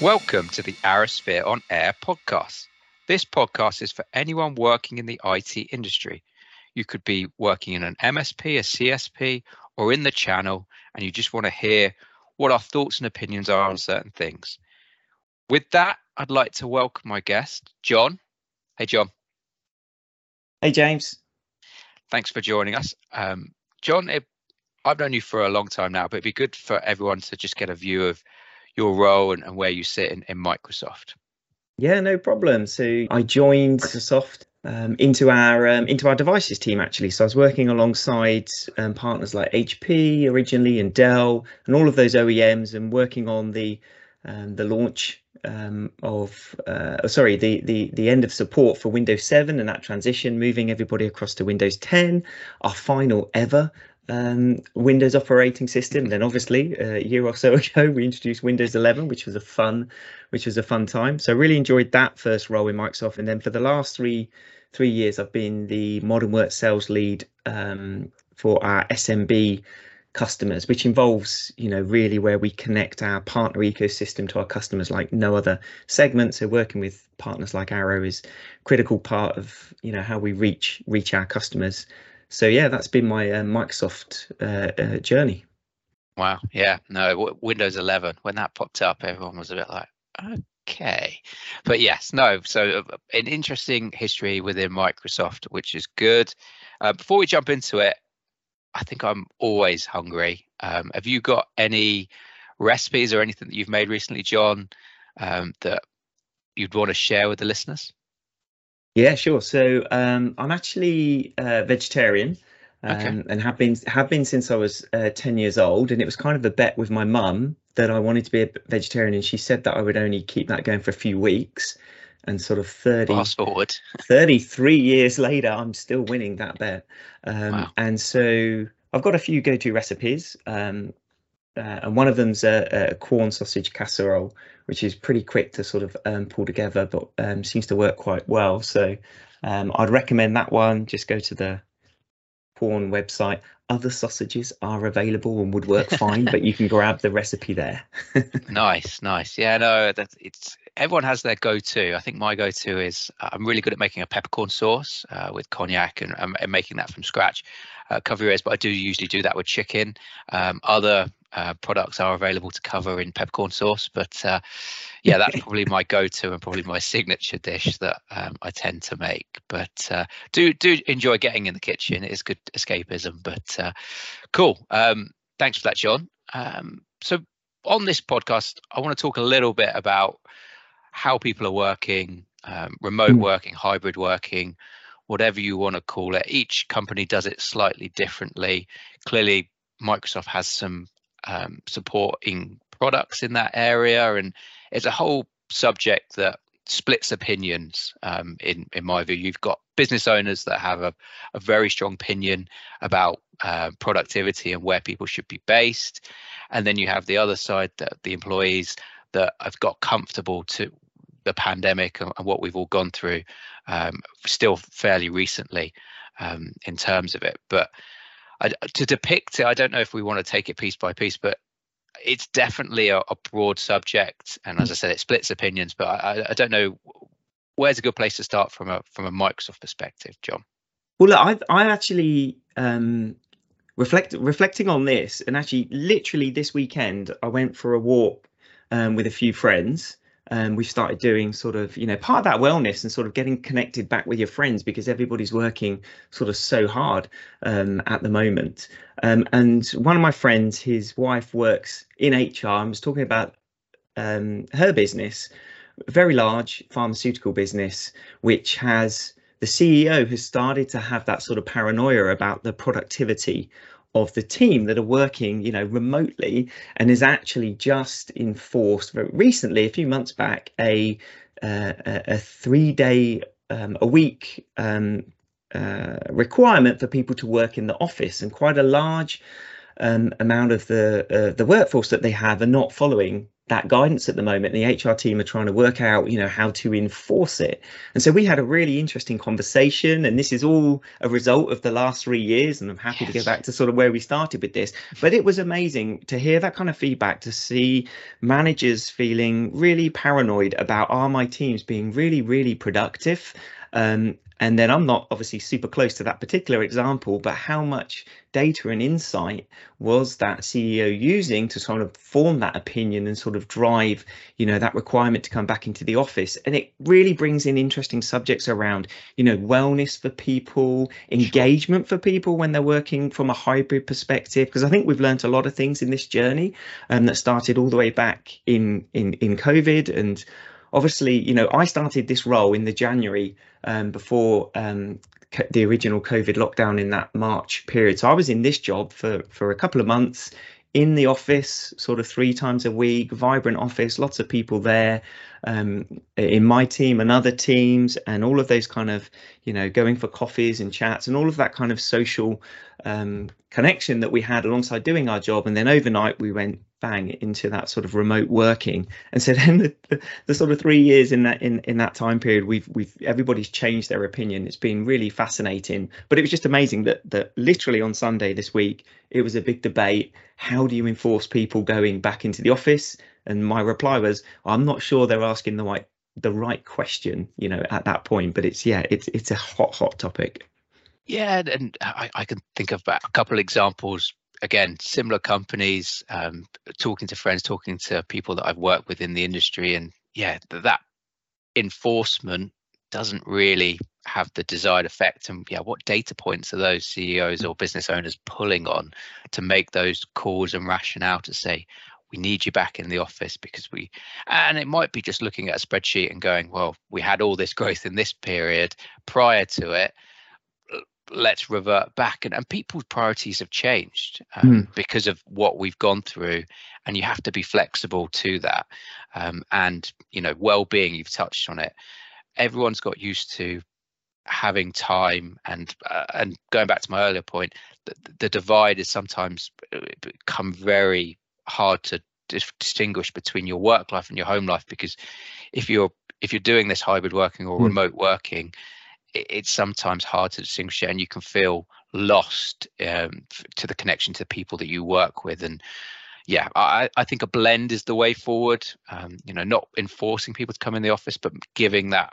Welcome to the ArrowSphere on Air podcast. This podcast is for anyone working in the IT industry. You could be working in an MSP, a CSP, or in the channel, and you just want to hear what our thoughts and opinions are on certain things. With that, I'd like to welcome my guest, John. Hey, John. Hey, James. Thanks for joining us. Um, John, it, I've known you for a long time now, but it'd be good for everyone to just get a view of your role and, and where you sit in, in Microsoft. Yeah, no problem. So I joined Microsoft um, into our um, into our devices team actually. So I was working alongside um, partners like HP originally and Dell and all of those OEMs and working on the um, the launch um, of uh, oh, sorry the the the end of support for Windows 7 and that transition, moving everybody across to Windows 10, our final ever um, Windows operating system. Then obviously a year or so ago we introduced Windows 11, which was a fun, which was a fun time. So I really enjoyed that first role in Microsoft. And then for the last three three years, I've been the modern work sales lead um, for our SMB customers, which involves you know really where we connect our partner ecosystem to our customers like no other segment. So working with partners like Arrow is critical part of you know how we reach reach our customers so yeah, that's been my uh, Microsoft uh, uh, journey. Wow. Yeah. No. W- Windows 11 when that popped up, everyone was a bit like, okay, but yes, no. So uh, an interesting history within Microsoft, which is good. Uh, before we jump into it, I think I'm always hungry. Um, have you got any recipes or anything that you've made recently, John, um, that you'd want to share with the listeners? Yeah, sure. So um, I'm actually uh, vegetarian. Um, okay. and have been have been since I was uh, 10 years old and it was kind of a bet with my mum that I wanted to be a vegetarian and she said that I would only keep that going for a few weeks and sort of 30 fast forward 33 years later I'm still winning that bet um, wow. and so I've got a few go-to recipes um, uh, and one of them's a, a, Quorn sausage casserole, which is pretty quick to sort of um, pull together, but um, seems to work quite well. So um, I'd recommend that one. Just go to the Quorn website. Other sausages are available and would work fine, but you can grab the recipe there. nice, nice. Yeah, no, that's it's everyone has their go-to. I think my go-to is uh, I'm really good at making a peppercorn sauce uh, with cognac and, um, and, making that from scratch. Uh, cover your ears, but I do usually do that with chicken. Um, other uh, products are available to cover in peppercorn sauce. But uh, yeah, that's probably my go-to and probably my signature dish that um, I tend to make. But uh, do do enjoy getting in the kitchen. It is good escapism. But uh, cool. Um, thanks for that, John. Um, so on this podcast, I want to talk a little bit about how people are working, um, remote mm. working, hybrid working, whatever you want to call it. Each company does it slightly differently. Clearly, Microsoft has some um, supporting products in that area, and it's a whole subject that splits opinions. Um, in in my view, you've got business owners that have a, a very strong opinion about uh, productivity and where people should be based, and then you have the other side that the employees that have got comfortable to the pandemic and, what we've all gone through um, still fairly recently um, in terms of it. But I, to depict it, I don't know if we want to take it piece by piece, but it's definitely a, a broad subject, and as I said, it splits opinions. But I, I, don't know where's a good place to start from a from a Microsoft perspective, John. Well, look, I I actually um, reflect reflecting on this, and actually, literally this weekend, I went for a walk um, with a few friends, um, we've started doing sort of you know part of that wellness and sort of getting connected back with your friends because everybody's working sort of so hard um, at the moment. Um, and one of my friends his wife works in hr i was talking about um, her business very large pharmaceutical business which has the ceo has started to have that sort of paranoia about the productivity of the team that are working, you know, remotely, and is actually just enforced very recently, a few months back, a uh, a, three day um, a week um, uh, requirement for people to work in the office, and quite a large um, amount of the uh, the workforce that they have are not following that guidance at the moment. The HR team are trying to work out, you know, how to enforce it. And so we had a really interesting conversation, and this is all a result of the last three years. And I'm happy yes. to go back to sort of where we started with this. But it was amazing to hear that kind of feedback, to see managers feeling really paranoid about are my teams being really, really productive. Um, and then I'm not obviously super close to that particular example, but how much data and insight was that CEO using to sort of form that opinion and sort of drive, you know, that requirement to come back into the office? And it really brings in interesting subjects around, you know, wellness for people, engagement for people when they're working from a hybrid perspective. Because I think we've learned a lot of things in this journey um, that started all the way back in in in COVID and obviously, you know, I started this role in the January um, before um, the original COVID lockdown in that March period. So I was in this job for for a couple of months in the office, sort of three times a week, vibrant office, lots of people there um, in my team and other teams, and all of those kind of, you know, going for coffees and chats and all of that kind of social um, connection that we had alongside doing our job. And then overnight we went bang into that sort of remote working. And so then the, the, the, sort of three years in that in in that time period we've we've everybody's changed their opinion. It's been really fascinating. But it was just amazing that that literally on sunday this week it was a big debate. How do you enforce people going back into the office and my reply was i'm not sure they're asking the right the right question you know at that point but it's yeah it's it's a hot hot topic yeah and i, I can think of a couple examples again, similar companies, um, talking to friends, talking to people that I've worked with in the industry, and yeah, that enforcement doesn't really have the desired effect. And yeah, what data points are those CEOs or business owners pulling on to make those calls and rationale to say, we need you back in the office because we and it might be just looking at a spreadsheet and going well we had all this growth in this period prior to it let's revert back and, and people's priorities have changed um, mm. because of what we've gone through and you have to be flexible to that um, and you know well-being you've touched on it everyone's got used to having time and uh, and going back to my earlier point the, the divide is sometimes uh, become very hard to distinguish between your work life and your home life because if you're if you're doing this hybrid working or mm. remote working it's sometimes hard to distinguish it and you can feel lost um, to the connection to the people that you work with and yeah i, I think a blend is the way forward um, you know not enforcing people to come in the office but giving that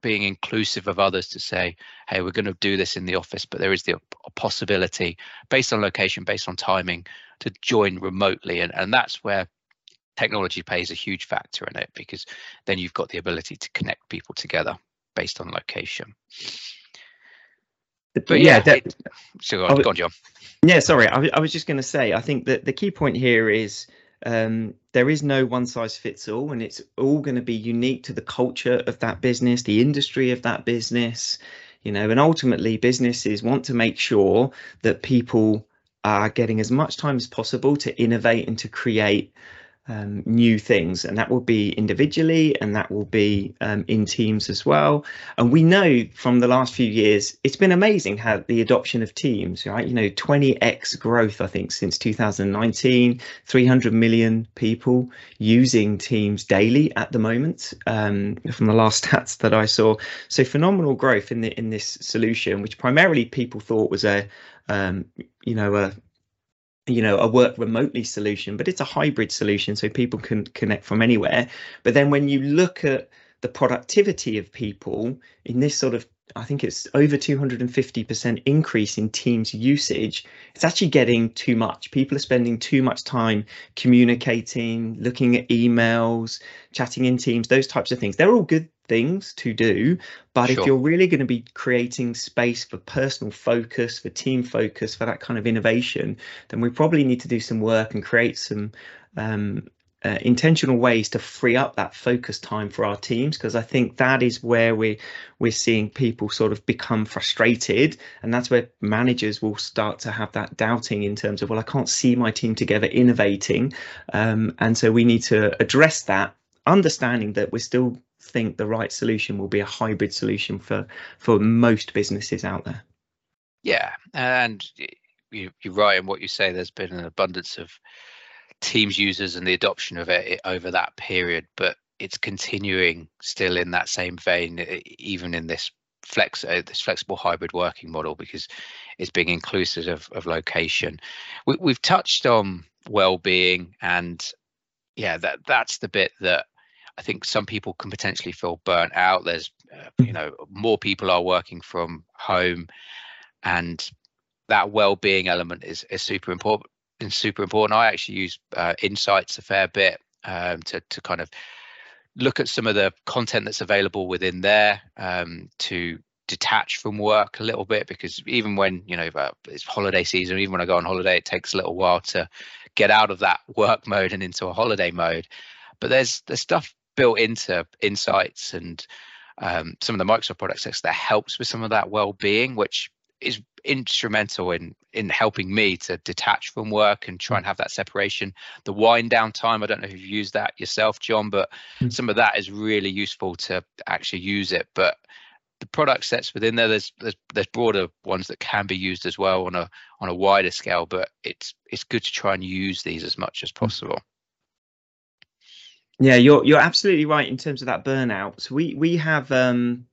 being inclusive of others to say hey we're going to do this in the office but there is the possibility based on location based on timing to join remotely and, and that's where technology plays a huge factor in it because then you've got the ability to connect people together based on location. But yeah, yeah it, so go on, John. Yeah, sorry, I, I was just going to say, I think that the key point here is um, there is no one size fits all, and it's all going to be unique to the culture of that business, the industry of that business, you know, and ultimately businesses want to make sure that people are getting as much time as possible to innovate and to create um, new things, and that will be individually and that will be um, in teams as well. And we know from the last few years, it's been amazing how the adoption of teams, right? You know, 20x growth, I think, since 2019, 300 million people using teams daily at the moment um, from the last stats that I saw. So phenomenal growth in the in this solution, which primarily people thought was a um, you know a you know a work remotely solution but it's a hybrid solution so people can connect from anywhere. But then when you look at the productivity of people in this sort of I think it's over 250% increase in Teams usage. It's actually getting too much. People are spending too much time communicating, looking at emails, chatting in Teams, those types of things. They're all good things to do. But sure. if you're really going to be creating space for personal focus, for team focus, for that kind of innovation, then we probably need to do some work and create some um, uh, intentional ways to free up that focus time for our teams because I think that is where we we're seeing people sort of become frustrated and that's where managers will start to have that doubting in terms of well I can't see my team together innovating. Um, and so we need to address that understanding that we still think the right solution will be a hybrid solution for for most businesses out there. Yeah and you, you're right in what you say. There's been an abundance of Teams users and the adoption of it over that period, but it's continuing still in that same vein, even in this flex uh, this flexible hybrid working model because it's being inclusive of, of location. We, have touched on well-being and yeah, that that's the bit that I think some people can potentially feel burnt out. There's uh, you know more people are working from home, and that well-being element is is super important. Is super important. I actually use uh, insights a fair bit um, to to kind of look at some of the content that's available within there um, to detach from work a little bit because even when you know uh, it's holiday season even when i go on holiday it takes a little while to get out of that work mode and into a holiday mode but there's there's stuff built into insights and um, some of the microsoft products that helps with some of that well-being which is instrumental in in helping me to detach from work and try and have that separation. The wind down time i don't know if you've used that yourself john but mm. some of that is really useful to actually use it. But the product sets within there there's, there's there's broader ones that can be used as well on a on a wider scale but it's it's good to try and use these as much as mm. possible. Yeah you're you're absolutely right in terms of that burnout. So we we have um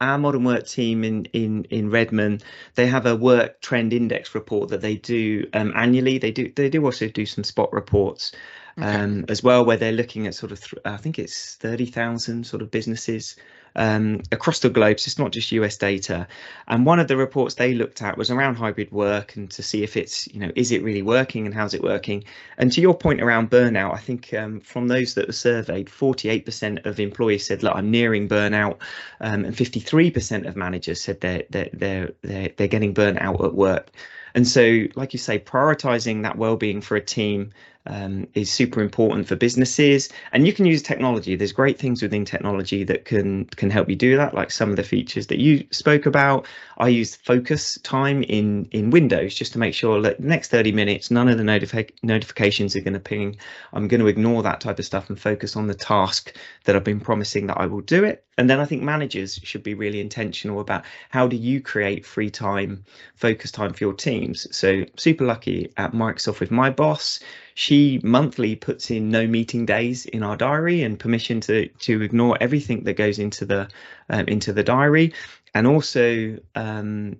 our modern work team in in in Redmond, they have a work trend index report that they do um, annually. They do they do also do some spot reports um, as well, where they're looking at sort of th- I think it's thirty thousand sort of businesses um, across the globe. So it's not just US data. And one of the reports they looked at was around hybrid work and to see if it's, you know, is it really working and how's it working? And to your point around burnout, I think um, from those that were surveyed, 48% of employees said, look, I'm nearing burnout. Um, and 53% of managers said they're, they're, they're, they're, they're getting burnt out at work. And so, like you say, prioritizing that well-being for a team um, is super important for businesses. And you can use technology. There's great things within technology that can can help you do that like some of the features that you spoke about. I use focus time in in windows just to make sure that the next 30 minutes none of the notifi- notifications are going to ping. I'm going to ignore that type of stuff and focus on the task that i've been promising that i will do it. And then i think managers should be really intentional about how do you create free time focus time for your teams. So super lucky at microsoft with my boss she monthly puts in no meeting days in our diary and permission to to ignore everything that goes into the um, into the diary. And also um,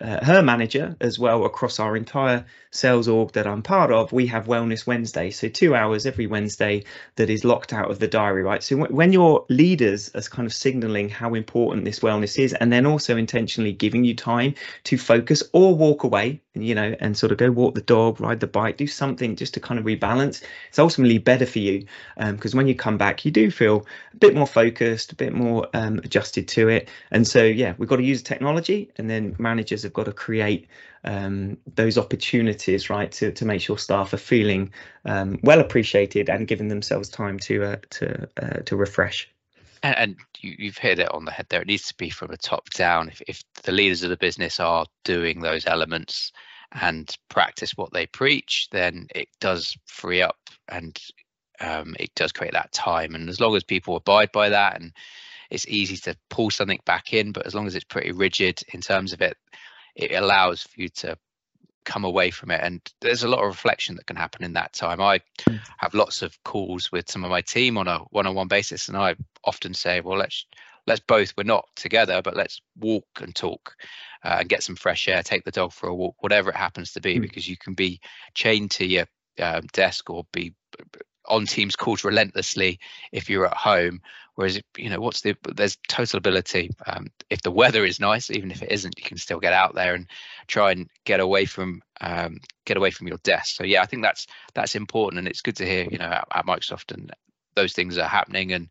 uh, her manager as well across our entire sales org that I'm part of, we have Wellness Wednesday. So two hours every Wednesday that is locked out of the diary, right? So w- when your leaders are kind of signaling how important this wellness is, and then also intentionally giving you time to focus or walk away, and you know, and sort of go walk the dog, ride the bike, do something just to kind of rebalance. It's ultimately better for you because um, when you come back, you do feel a bit more focused, a bit more um, adjusted to it. And so, yeah, we've got to use technology, and then managers have got to create um, those opportunities, right, to to make sure staff are feeling um, well appreciated and giving themselves time to uh, to uh, to refresh. And, and you, have hit it on the head there. It needs to be from the top down. If if the leaders of the business are doing those elements and practice what they preach, then it does free up and um, it does create that time. And as long as people abide by that and it's easy to pull something back in, but as long as it's pretty rigid in terms of it, it allows for you to come away from it and there's a lot of reflection that can happen in that time i mm. have lots of calls with some of my team on a one-on-one basis and i often say well let's let's both we're not together but let's walk and talk uh, and get some fresh air take the dog for a walk whatever it happens to be mm. because you can be chained to your um, desk or be on teams called relentlessly if you're at home. Whereas you know what's the there's total ability. Um, if the weather is nice even if it isn't you can still get out there and try and get away from um, get away from your desk. So yeah i think that's that's important and it's good to hear you know at, at microsoft and those things are happening. And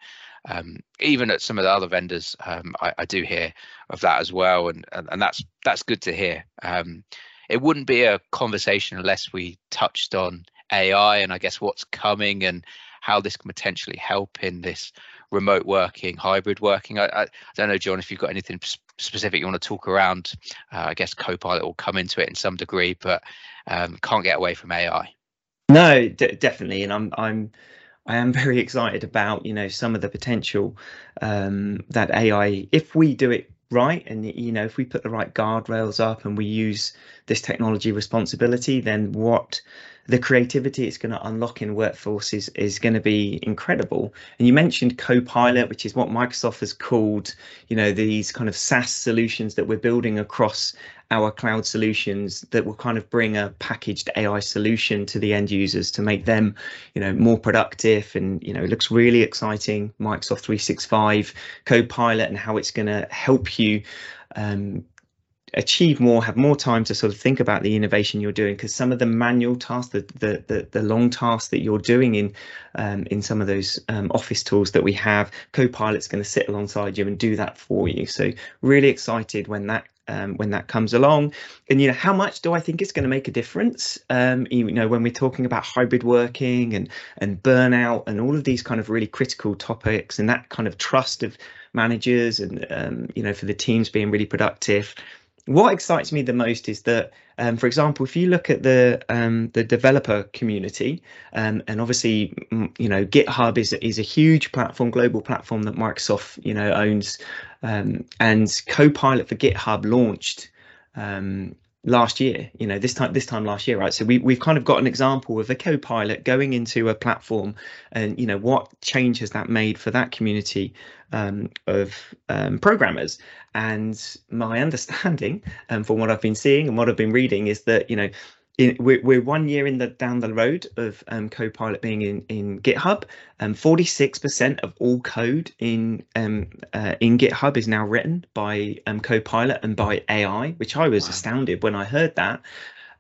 um, even at some of the other vendors um, I, I, do hear of that as well and and, and that's that's good to hear. Um, it wouldn't be a conversation unless we touched on AI and I guess what's coming and how this can potentially help in this remote working, hybrid working. I, I, don't know, John, if you've got anything specific you want to talk around. Uh, I guess Copilot will come into it in some degree, but um, can't get away from AI. No, d- definitely, and I'm I'm I am very excited about you know some of the potential um, that AI, if we do it right and you know if we put the right guardrails up and we use this technology responsibility then what the creativity it's going to unlock in workforces is, going to be incredible. And you mentioned Copilot, which is what Microsoft has called, you know, these kind of SaaS solutions that we're building across our cloud solutions that will kind of bring a packaged AI solution to the end users to make them, you know, more productive. And you know, it looks really exciting. Microsoft 365 Copilot and how it's going to help you um, achieve more have more time to sort of think about the innovation you're doing because some of the manual tasks the, the the the, long tasks that you're doing in um, in some of those um, office tools that we have copilot's going to sit alongside you and do that for you. So really excited when that um, when that comes along. And you know how much do i think it's going to make a difference? Um, you know when we're talking about hybrid working and and burnout and all of these kind of really critical topics and that kind of trust of managers and um, you know for the teams being really productive what excites me the most is that, um, for example, if you look at the um, the developer community, um, and obviously, you know, GitHub is is a huge platform, global platform that Microsoft you know owns, um, and Copilot for GitHub launched um, last year you know this time this time last year right? So we, we've kind of got an example of a co-pilot going into a platform and you know what change has that made for that community um, of um, programmers? And my understanding um, from what i've been seeing and what i've been reading is that you know in, we're, we're one year in the down the road of um, Copilot being in in GitHub. Um, 46% of all code in um, uh, in GitHub is now written by um, Copilot and by AI, which I was wow. astounded when I heard that.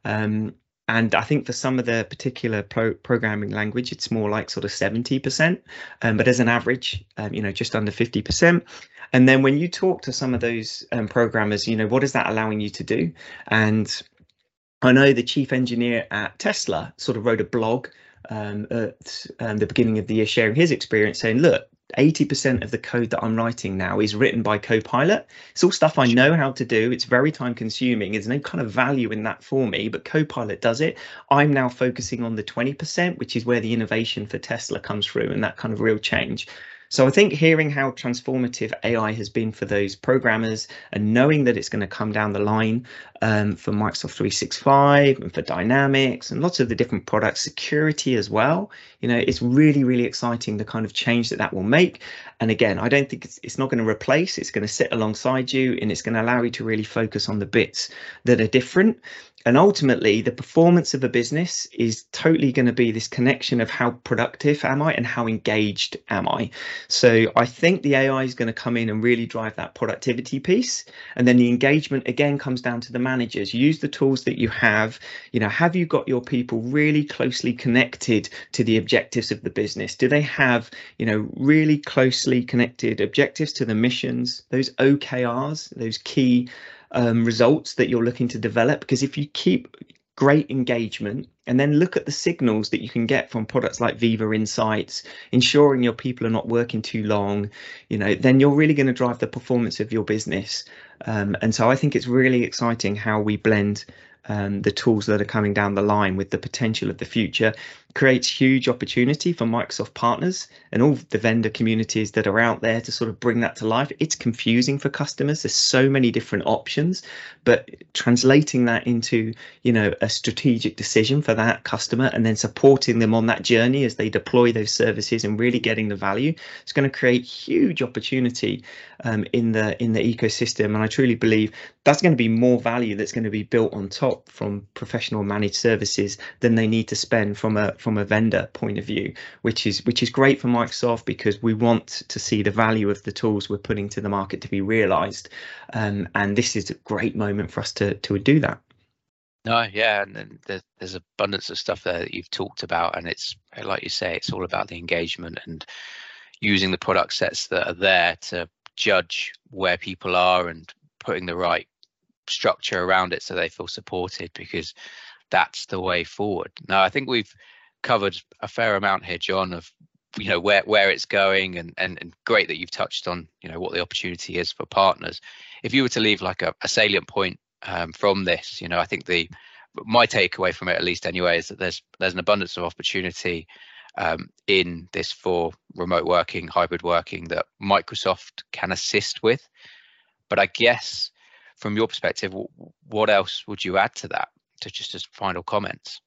Um, and I think for some of the particular pro- programming language, it's more like sort of 70%, um, but as an average, um, you know, just under 50%. And then when you talk to some of those um, programmers, you know, what is that allowing you to do? And I know the chief engineer at Tesla sort of wrote a blog um, at um, the beginning of the year sharing his experience saying, look, 80% of the code that I'm writing now is written by Copilot. It's all stuff I know how to do. It's very time consuming. There's no kind of value in that for me, but Copilot does it. I'm now focusing on the 20%, which is where the innovation for Tesla comes through and that kind of real change. So I think hearing how transformative AI has been for those programmers and knowing that it's going to come down the line um, for Microsoft 365 and for Dynamics and lots of the different products, security as well. You know, it's really, really exciting the kind of change that that will make. And again, I don't think it's, it's not going to replace, it's going to sit alongside you and it's going to allow you to really focus on the bits that are different. And ultimately, the performance of a business is totally going to be this connection of how productive am I and how engaged am I. So I think the AI is going to come in and really drive that productivity piece. And then the engagement again comes down to the managers. Use the tools that you have. You know, have you got your people really closely connected to the objectives of the business? Do they have, you know, really closely connected objectives to the missions, those OKRs, those key um, results that you're looking to develop. Because if you keep great engagement and then look at the signals that you can get from products like Viva Insights, ensuring your people are not working too long, you know, then you're really going to drive the performance of your business. Um, and so I think it's really exciting how we blend um, the tools that are coming down the line with the potential of the future creates huge opportunity for Microsoft partners and all the vendor communities that are out there to sort of bring that to life. It's confusing for customers. There's so many different options, but translating that into, you know, a strategic decision for that customer and then supporting them on that journey as they deploy those services and really getting the value, it's going to create huge opportunity um, in the in the ecosystem. And I truly believe that's going to be more value that's going to be built on top from professional managed services than they need to spend from a from a vendor point of view, which is which is great for Microsoft because we want to see the value of the tools we're putting to the market to be realized. Um, and this is a great moment for us to to do that. No, yeah, and there's abundance of stuff there that you've talked about, and it's like you say, it's all about the engagement and using the product sets that are there to judge where people are and putting the right structure around it so they feel supported because that's the way forward. Now, I think we've covered a fair amount here, John, of you know where where it's going, and and, and great that you've touched on you know what the opportunity is for partners. If you were to leave like a, a salient point um, from this, you know, I think the my takeaway from it, at least anyway, is that there's there's an abundance of opportunity um, in this for remote working, hybrid working that Microsoft can assist with. But I guess from your perspective, what else would you add to that? To just as final comments.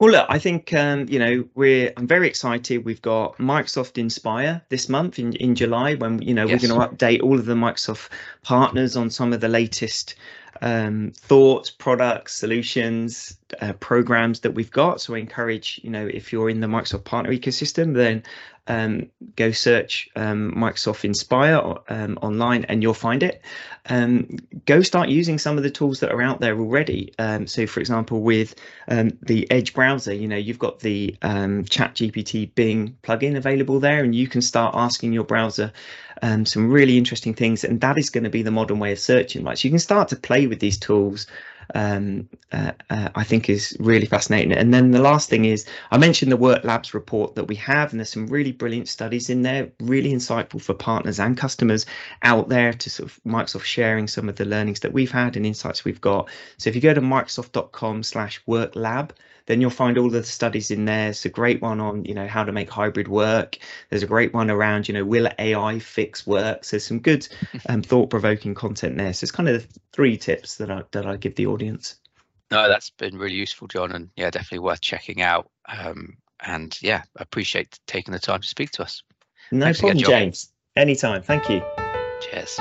Well, look, I think um, you know we're. I'm very excited. We've got Microsoft Inspire this month in in July when you know yes. we're going to update all of the Microsoft partners on some of the latest um, thoughts, products, solutions, uh, programs that we've got. So I encourage, you know, if you're in the Microsoft partner ecosystem, then um, go search um, Microsoft Inspire um, online and you'll find it. Um, go start using some of the tools that are out there already. Um, so, for example, with um, the Edge browser, you know, you've got the Chat GPT Bing plugin available there, and you can start asking your browser some really interesting things. And that is going to be the modern way of searching. Right, so you can start to play with these tools um, uh, uh, I think is really fascinating. And then the last thing is I mentioned the Work Labs report that we have, and there's some really brilliant studies in there, really insightful for partners and customers out there to sort of Microsoft sharing some of the learnings that we've had and insights we've got. So if you go to microsoft.com slash work lab, then you'll find all the studies in there. It's a great one on, you know, how to make hybrid work. There's a great one around, you know, will AI fix work? So there's some good um, thought-provoking content there. So it's kind of the three tips that I that I give the audience. No, that's been really useful, John, and yeah, definitely worth checking out. Um, and yeah, appreciate taking the time to speak to us. No Thanks problem, again, James. Anytime. Thank you. Cheers.